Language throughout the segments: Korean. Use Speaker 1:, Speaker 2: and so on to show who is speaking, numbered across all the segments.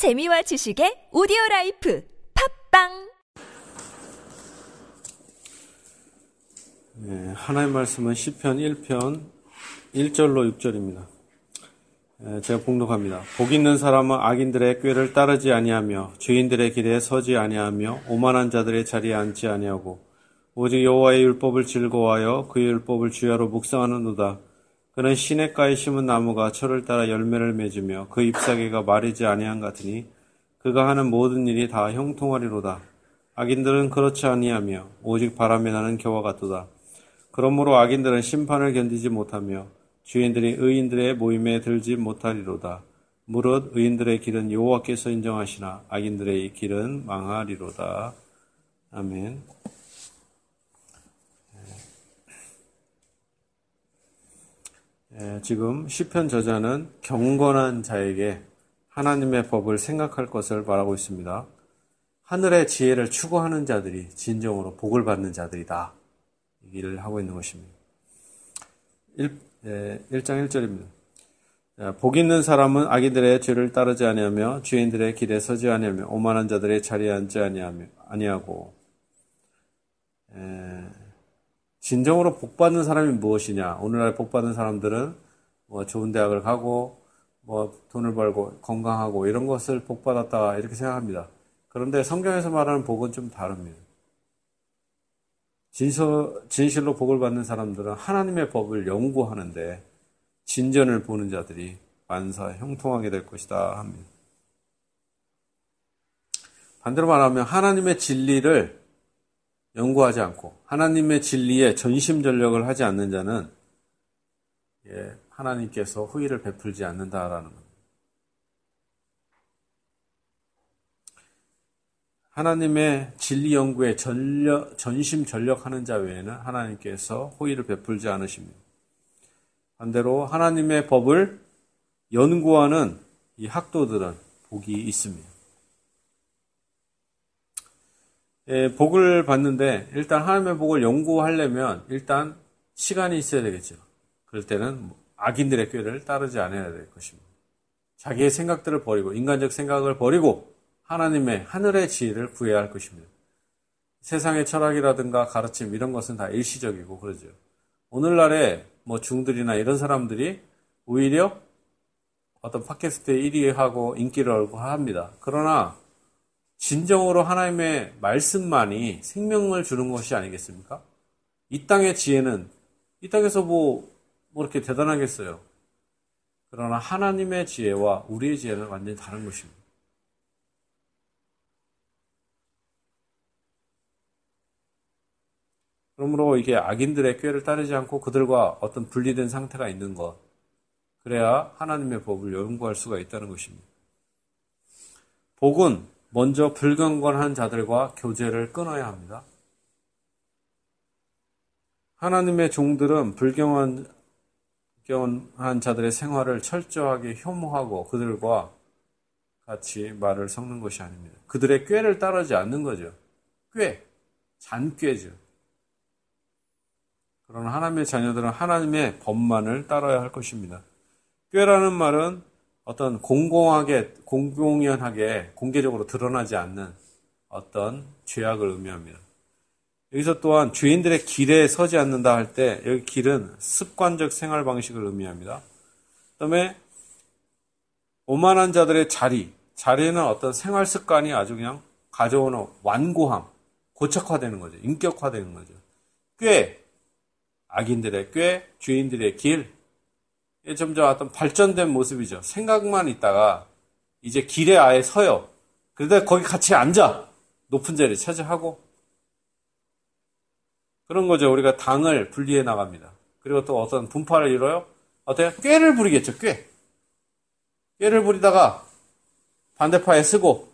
Speaker 1: 재미와 지식의 오디오 라이프 팟빵
Speaker 2: 예, 하나님의 말씀은 시편 1편 1절로 6절입니다. 예, 제가 봉독합니다. 복 있는 사람은 악인들의 꾀를 따르지 아니하며 죄인들의 길에 서지 아니하며 오만한 자들의 자리에 앉지 아니하고 오직 여호와의 율법을 즐거워하여 그의 율법을 주야로 묵상하는도다. 그는 시냇가에 심은 나무가 철을 따라 열매를 맺으며 그 잎사귀가 마르지 아니함 같으니 그가 하는 모든 일이 다 형통하리로다. 악인들은 그렇지 아니하며 오직 바람에 나는 겨와 같도다. 그러므로 악인들은 심판을 견디지 못하며 주인들이 의인들의 모임에 들지 못하리로다. 무릇 의인들의 길은 여호와께서 인정하시나 악인들의 길은 망하리로다. 아멘. 예, 지금 시편 저자는 경건한 자에게 하나님의 법을 생각할 것을 말하고 있습니다. 하늘의 지혜를 추구하는 자들이 진정으로 복을 받는 자들이다. 얘기를 하고 있는 것입니다. 1, 예, 1장 1절입니다. 복 있는 사람은 악인들의 죄를 따르지 아니하며 죄인들의 길에 서지 아니하며 오만한 자들의 자리에 앉지 아니하고 예, 진정으로 복 받는 사람이 무엇이냐? 오늘날 복 받는 사람들은 뭐 좋은 대학을 가고 뭐 돈을 벌고 건강하고 이런 것을 복 받았다 이렇게 생각합니다. 그런데 성경에서 말하는 복은 좀 다릅니다. 진서, 진실로 복을 받는 사람들은 하나님의 법을 연구하는데 진전을 보는 자들이 만사 형통하게 될 것이다 합니다. 반대로 말하면 하나님의 진리를 연구하지 않고 하나님의 진리에 전심전력을 하지 않는 자는 예, 하나님께서 후의를 베풀지 않는다라는 겁니다. 하나님의 진리 연구에 전력, 전심 전력하는 자 외에는 하나님께서 호의를 베풀지 않으십니다. 반대로 하나님의 법을 연구하는 이 학도들은 복이 있습니다. 예, 복을 받는데 일단 하나님의 복을 연구하려면 일단 시간이 있어야 되겠죠. 그럴 때는 악인들의 꾀를 따르지 않아야 될 것입니다. 자기의 생각들을 버리고 인간적 생각을 버리고 하나님의 하늘의 지혜를 구해야 할 것입니다. 세상의 철학이라든가 가르침 이런 것은 다 일시적이고 그러죠. 오늘날에 뭐 중들이나 이런 사람들이 오히려 어떤 팟캐스트에 1위 하고 인기를 얻고 합니다. 그러나 진정으로 하나님의 말씀만이 생명을 주는 것이 아니겠습니까? 이 땅의 지혜는 이 땅에서 뭐, 뭐 이렇게 대단하겠어요. 그러나 하나님의 지혜와 우리의 지혜는 완전히 다른 것입니다. 그러므로 이게 악인들의 꾀를 따르지 않고 그들과 어떤 분리된 상태가 있는 것. 그래야 하나님의 법을 연구할 수가 있다는 것입니다. 복은 먼저 불경건한 자들과 교제를 끊어야 합니다. 하나님의 종들은 불경한 자들의 생활을 철저하게 혐오하고 그들과 같이 말을 섞는 것이 아닙니다. 그들의 꾀를 따르지 않는 거죠. 꾀, 잔꾀죠. 그러나 하나님의 자녀들은 하나님의 법만을 따라야 할 것입니다. 꾀라는 말은 어떤 공공하게, 공공연하게, 공개적으로 드러나지 않는 어떤 죄악을 의미합니다. 여기서 또한 죄인들의 길에 서지 않는다 할 때 여기 길은 습관적 생활 방식을 의미합니다. 그 다음에 오만한 자들의 자리, 자리는 어떤 생활 습관이 아주 그냥 가져오는 완고함, 고착화되는 거죠. 인격화되는 거죠. 꽤 악인들의 꾀, 죄인들의 길, 점점 어떤 발전된 모습이죠. 생각만 있다가 이제 길에 아예 서요. 그런데 거기 같이 앉아. 높은 자리 차지하고. 그런 거죠. 우리가 당을 분리해 나갑니다. 그리고 또 어떤 분파를 이뤄요? 어때요? 꾀를 부리겠죠, 꾀. 꾀를 부리다가 반대파에 쓰고,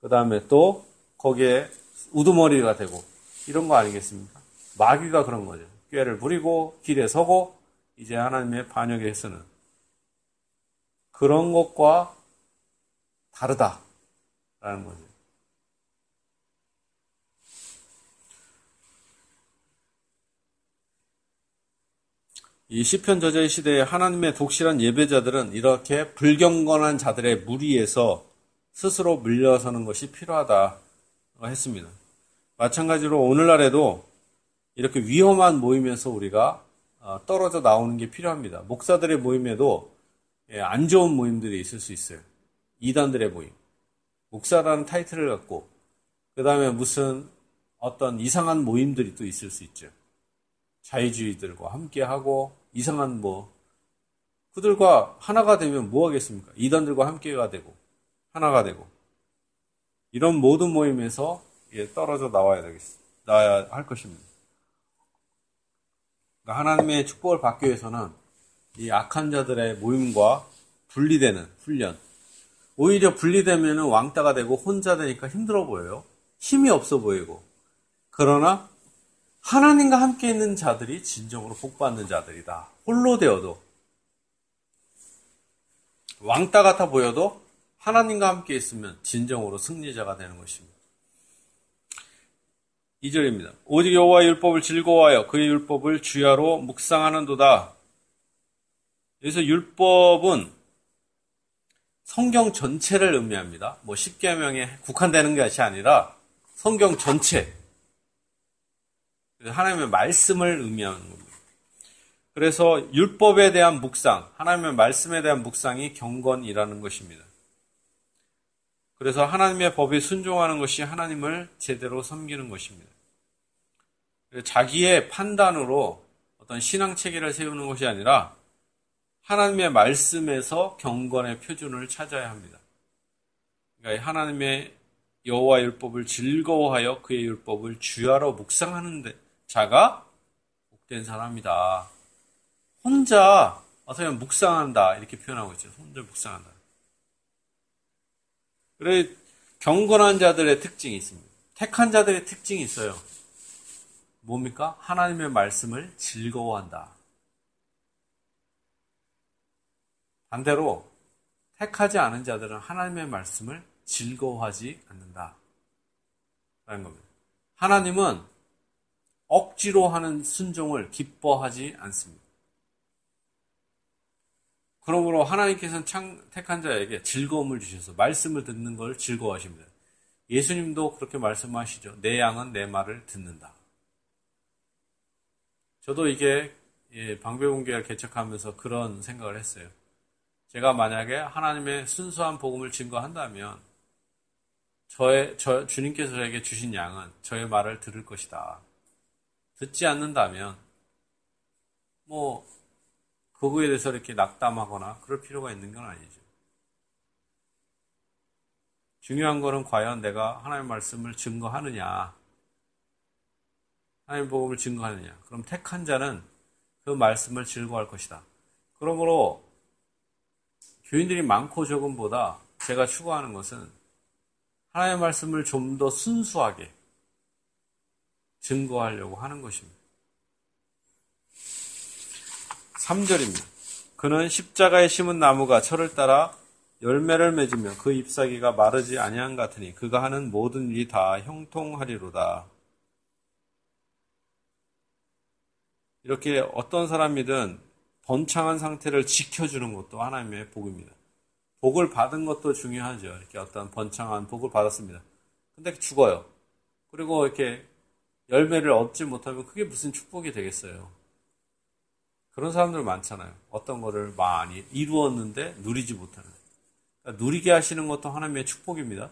Speaker 2: 그 다음에 또 거기에 우두머리가 되고, 이런 거 아니겠습니까? 마귀가 그런 거죠. 꾀를 부리고 길에 서고 이제 하나님의 반역에서는 그런 것과 다르다라는 거죠. 이 시편 저자의 시대에 하나님의 독실한 예배자들은 이렇게 불경건한 자들의 무리에서 스스로 물려서는 것이 필요하다 했습니다. 마찬가지로 오늘날에도 이렇게 위험한 모임에서 우리가 어, 떨어져 나오는 게 필요합니다. 목사들의 모임에도 예, 안 좋은 모임들이 있을 수 있어요. 이단들의 모임. 목사라는 타이틀을 갖고, 그 다음에 무슨 어떤 이상한 모임들이 또 있을 수 있죠. 자유주의들과 함께하고, 이상한 뭐, 그들과 하나가 되면 뭐 하겠습니까? 이단들과 함께가 되고, 하나가 되고, 이런 모든 모임에서 예, 떨어져 나와야 되겠, 나와야 할 것입니다. 그러니까 하나님의 축복을 받기 위해서는 이 악한 자들의 모임과 분리되는 훈련. 오히려 분리되면 왕따가 되고 혼자 되니까 힘들어 보여요. 힘이 없어 보이고. 그러나 하나님과 함께 있는 자들이 진정으로 복받는 자들이다. 홀로 되어도 왕따 같아 보여도 하나님과 함께 있으면 진정으로 승리자가 되는 것입니다. 2절입니다. 오직 여호와 율법을 즐거워하여 그의 율법을 주야로 묵상하는도다. 여기서 율법은 성경 전체를 의미합니다. 뭐 10계명에 국한되는 것이 아니라 성경 전체. 하나님의 말씀을 의미하는 겁니다. 그래서 율법에 대한 묵상, 하나님의 말씀에 대한 묵상이 경건이라는 것입니다. 그래서 하나님의 법에 순종하는 것이 하나님을 제대로 섬기는 것입니다. 자기의 판단으로 어떤 신앙 체계를 세우는 것이 아니라 하나님의 말씀에서 경건의 표준을 찾아야 합니다. 그러니까 하나님의 여호와 율법을 즐거워하여 그의 율법을 주야로 묵상하는 자가 복된 사람이다. 혼자 어떻게 묵상한다 이렇게 표현하고 있죠. 혼자 묵상한다. 그래 경건한 자들의 특징이 있습니다. 택한 자들의 특징이 있어요. 뭡니까? 하나님의 말씀을 즐거워한다. 반대로 택하지 않은 자들은 하나님의 말씀을 즐거워하지 않는다. 라는 겁니다. 하나님은 억지로 하는 순종을 기뻐하지 않습니다. 그러므로 하나님께서는 창, 택한 자에게 즐거움을 주셔서 말씀을 듣는 걸 즐거워하십니다. 예수님도 그렇게 말씀하시죠. 내 양은 내 말을 듣는다. 저도 이게 예, 방배공개를 개척하면서 그런 생각을 했어요. 제가 만약에 하나님의 순수한 복음을 증거한다면 저의 저 주님께서 저에게 주신 양은 저의 말을 들을 것이다. 듣지 않는다면 뭐 그거에 대해서 이렇게 낙담하거나 그럴 필요가 있는 건 아니죠. 중요한 거는 과연 내가 하나님의 말씀을 증거하느냐, 하나님의 복음을 증거하느냐. 그럼 택한 자는 그 말씀을 즐거워할 것이다. 그러므로 교인들이 많고 적음보다 제가 추구하는 것은 하나님의 말씀을 좀 더 순수하게 증거하려고 하는 것입니다. 3절입니다. 그는 십자가에 심은 나무가 철을 따라 열매를 맺으며 그 잎사귀가 마르지 아니한 같으니 그가 하는 모든 일이 다 형통하리로다. 이렇게 어떤 사람이든 번창한 상태를 지켜주는 것도 하나님의 복입니다. 복을 받은 것도 중요하죠. 이렇게 어떤 번창한 복을 받았습니다. 근데 죽어요. 그리고 이렇게 열매를 얻지 못하면 그게 무슨 축복이 되겠어요. 그런 사람들 많잖아요. 어떤 거를 많이 이루었는데 누리지 못하는. 그러니까 누리게 하시는 것도 하나님의 축복입니다.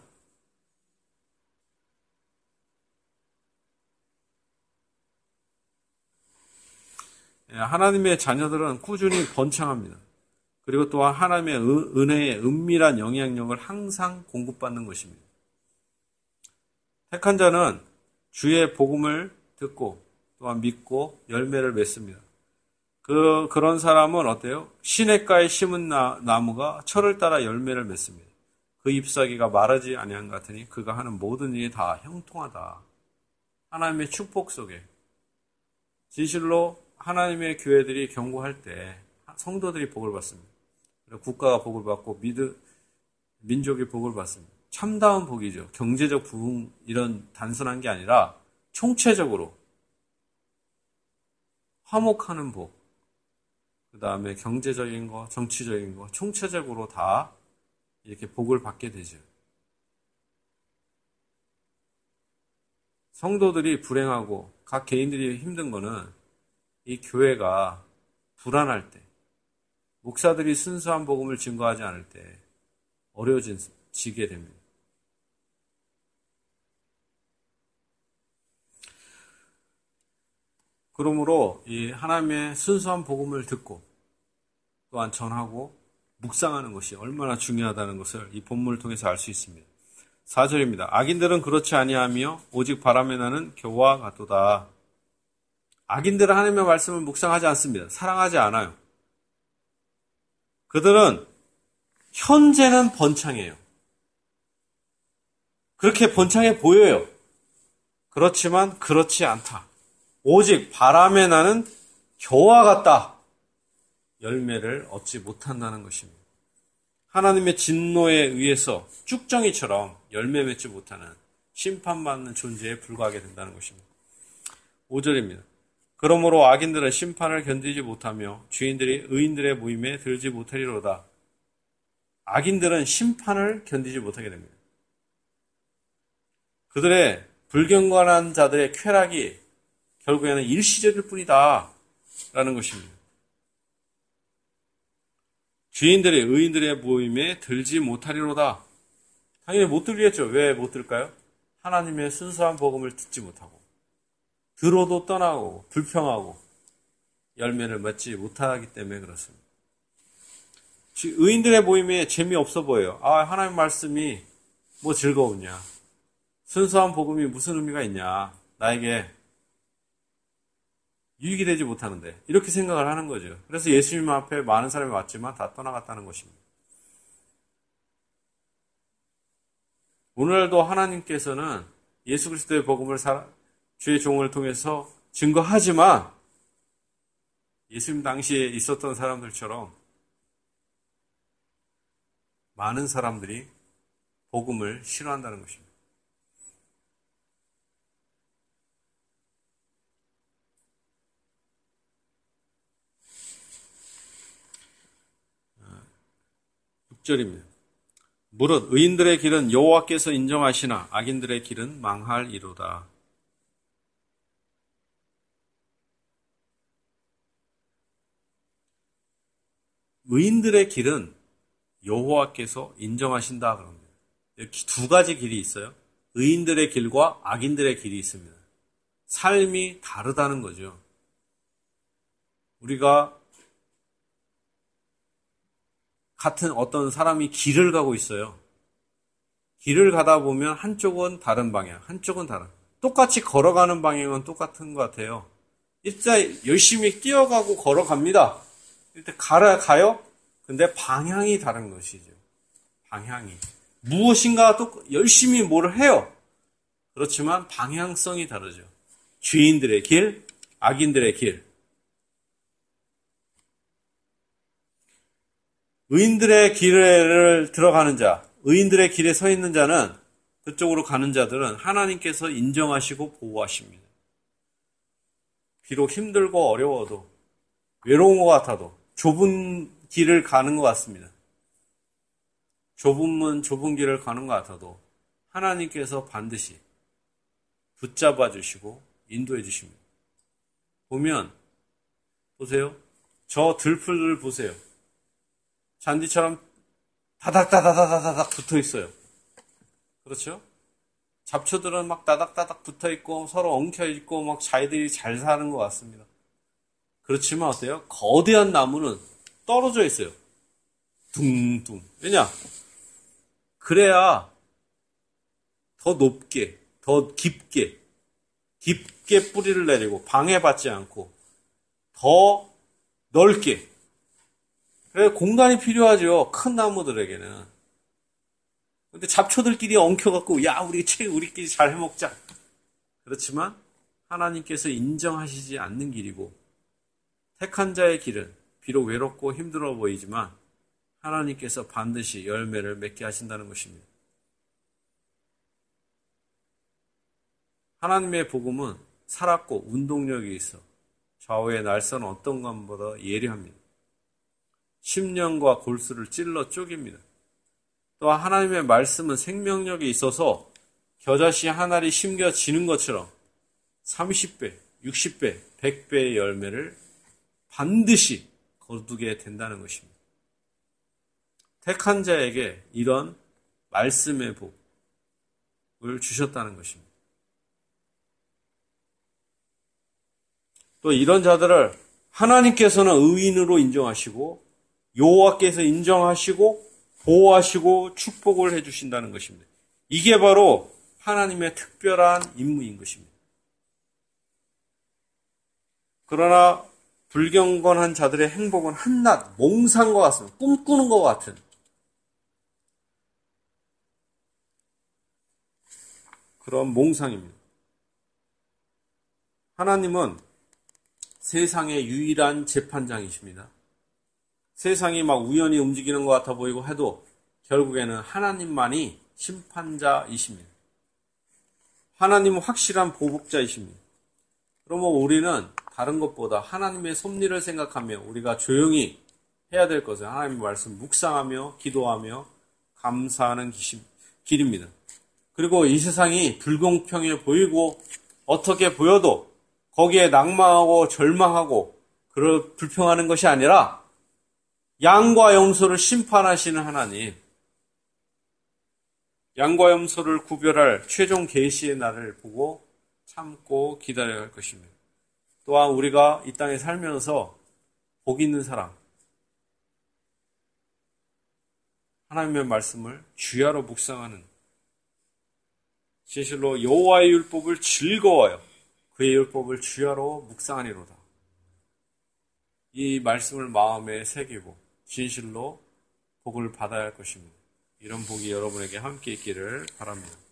Speaker 2: 예, 하나님의 자녀들은 꾸준히 번창합니다. 그리고 또한 하나님의 은혜의 은밀한 영향력을 항상 공급받는 것입니다. 택한 자는 주의 복음을 듣고 또한 믿고 열매를 맺습니다. 그, 그런 사람은 어때요? 시냇가에 심은 나, 나무가 철을 따라 열매를 맺습니다. 그 잎사귀가 마르지 아니한 같으니 그가 하는 모든 일이 다 형통하다. 하나님의 축복 속에 진실로 하나님의 교회들이 경고할 때 성도들이 복을 받습니다. 국가가 복을 받고 미드 민족이 복을 받습니다. 참다운 복이죠. 경제적 부흥 이런 단순한 게 아니라 총체적으로 화목하는 복, 그 다음에 경제적인 거, 정치적인 거, 총체적으로 다 이렇게 복을 받게 되죠. 성도들이 불행하고 각 개인들이 힘든 거는 이 교회가 불안할 때, 목사들이 순수한 복음을 증거하지 않을 때 어려워지게 됩니다. 그러므로 이 하나님의 순수한 복음을 듣고 또한 전하고 묵상하는 것이 얼마나 중요하다는 것을 이 본문을 통해서 알 수 있습니다. 4절입니다. 악인들은 그렇지 아니하며 오직 바람에 나는 교와 같도다. 악인들은 하나님의 말씀을 묵상하지 않습니다. 사랑하지 않아요. 그들은 현재는 번창해요. 그렇게 번창해 보여요. 그렇지만 그렇지 않다. 오직 바람에 나는 겨와 같다. 열매를 얻지 못한다는 것입니다. 하나님의 진노에 의해서 쭉정이처럼 열매 맺지 못하는 심판받는 존재에 불과하게 된다는 것입니다. 5절입니다. 그러므로 악인들은 심판을 견디지 못하며 주인들이 의인들의 모임에 들지 못하리로다. 악인들은 심판을 견디지 못하게 됩니다. 그들의 불경건한 자들의 쾌락이 결국에는 일시적일 뿐이다. 라는 것입니다. 주인들의 의인들의 모임에 들지 못하리로다. 당연히 못 들겠죠. 왜 못 들까요? 하나님의 순수한 복음을 듣지 못하고 들어도 떠나고 불평하고 열매를 맺지 못하기 때문에 그렇습니다. 의인들의 모임에 재미없어 보여요. 아, 하나님 말씀이 뭐 즐거우냐. 순수한 복음이 무슨 의미가 있냐. 나에게 유익이 되지 못하는데 이렇게 생각을 하는 거죠. 그래서 예수님 앞에 많은 사람이 왔지만 다 떠나갔다는 것입니다. 오늘도 하나님께서는 예수 그리스도의 복음을 주의 종을 통해서 증거하지만 예수님 당시에 있었던 사람들처럼 많은 사람들이 복음을 싫어한다는 것입니다. 6절입니다. 무릇 의인들의 길은 여호와께서 인정하시나 악인들의 길은 망할 이로다. 의인들의 길은 여호와께서 인정하신다 그럽니다. 이렇게 두 가지 길이 있어요. 의인들의 길과 악인들의 길이 있습니다. 삶이 다르다는 거죠. 우리가 같은 어떤 사람이 길을 가고 있어요. 길을 가다 보면 한쪽은 다른 방향, 한쪽은 다른. 똑같이 걸어가는 방향은 똑같은 것 같아요. 일단 열심히 뛰어가고 걸어갑니다. 일단 가라 가요. 근데 방향이 다른 것이죠. 방향이 무엇인가 또 열심히 뭘 해요. 그렇지만 방향성이 다르죠. 주인들의 길, 악인들의 길. 의인들의 길을 들어가는 자, 의인들의 길에 서 있는 자는 그쪽으로 가는 자들은 하나님께서 인정하시고 보호하십니다. 비록 힘들고 어려워도 외로운 것 같아도 좁은 길을 가는 것 같습니다. 좁은 문, 좁은 길을 가는 것 같아도 하나님께서 반드시 붙잡아 주시고 인도해 주십니다. 보면 보세요. 저 들풀을 보세요. 잔디처럼 다닥다닥다닥다닥 붙어 있어요. 그렇죠? 잡초들은 막 다닥다닥 붙어 있고 서로 엉켜 있고 막 자기들이 잘 사는 것 같습니다. 그렇지만 어때요? 거대한 나무는 떨어져 있어요. 둥둥. 왜냐? 그래야 더 높게, 더 깊게, 깊게 뿌리를 내리고 방해받지 않고 더 넓게 그래 공간이 필요하죠. 큰 나무들에게는. 근데 잡초들끼리 엉켜갖고 야 우리 책 우리끼리 잘 해먹자. 그렇지만 하나님께서 인정하시지 않는 길이고 택한 자의 길은 비록 외롭고 힘들어 보이지만 하나님께서 반드시 열매를 맺게 하신다는 것입니다. 하나님의 복음은 살았고 운동력이 있어 좌우의 날선 어떤 것보다 예리합니다. 심령과 골수를 찔러 쪼깁니다. 또 하나님의 말씀은 생명력이 있어서 겨자씨 한 알이 심겨지는 것처럼 30배, 60배, 100배의 열매를 반드시 거두게 된다는 것입니다. 택한 자에게 이런 말씀의 복을 주셨다는 것입니다. 또 이런 자들을 하나님께서는 의인으로 인정하시고 여호와께서 인정하시고 보호하시고 축복을 해 주신다는 것입니다. 이게 바로 하나님의 특별한 임무인 것입니다. 그러나 불경건한 자들의 행복은 한낱 몽상과 같습니다. 꿈꾸는 것 같은 그런 몽상입니다. 하나님은 세상의 유일한 재판장이십니다. 세상이 막 우연히 움직이는 것 같아 보이고 해도 결국에는 하나님만이 심판자이십니다. 하나님은 확실한 보복자이십니다. 그러면 우리는 다른 것보다 하나님의 섭리를 생각하며 우리가 조용히 해야 될 것은 하나님의 말씀 묵상하며 기도하며 감사하는 길입니다. 그리고 이 세상이 불공평해 보이고 어떻게 보여도 거기에 낭망하고 절망하고 그럴 불평하는 것이 아니라 양과 염소를 심판하시는 하나님, 양과 염소를 구별할 최종 계시의 날을 보고 참고 기다려야 할 것입니다. 또한 우리가 이 땅에 살면서 복 있는 사람, 하나님의 말씀을 주야로 묵상하는 진실로 여호와의 율법을 즐거워요. 그의 율법을 주야로 묵상하니로다. 이 말씀을 마음에 새기고 진실로 복을 받아야 할 것입니다. 이런 복이 여러분에게 함께 있기를 바랍니다.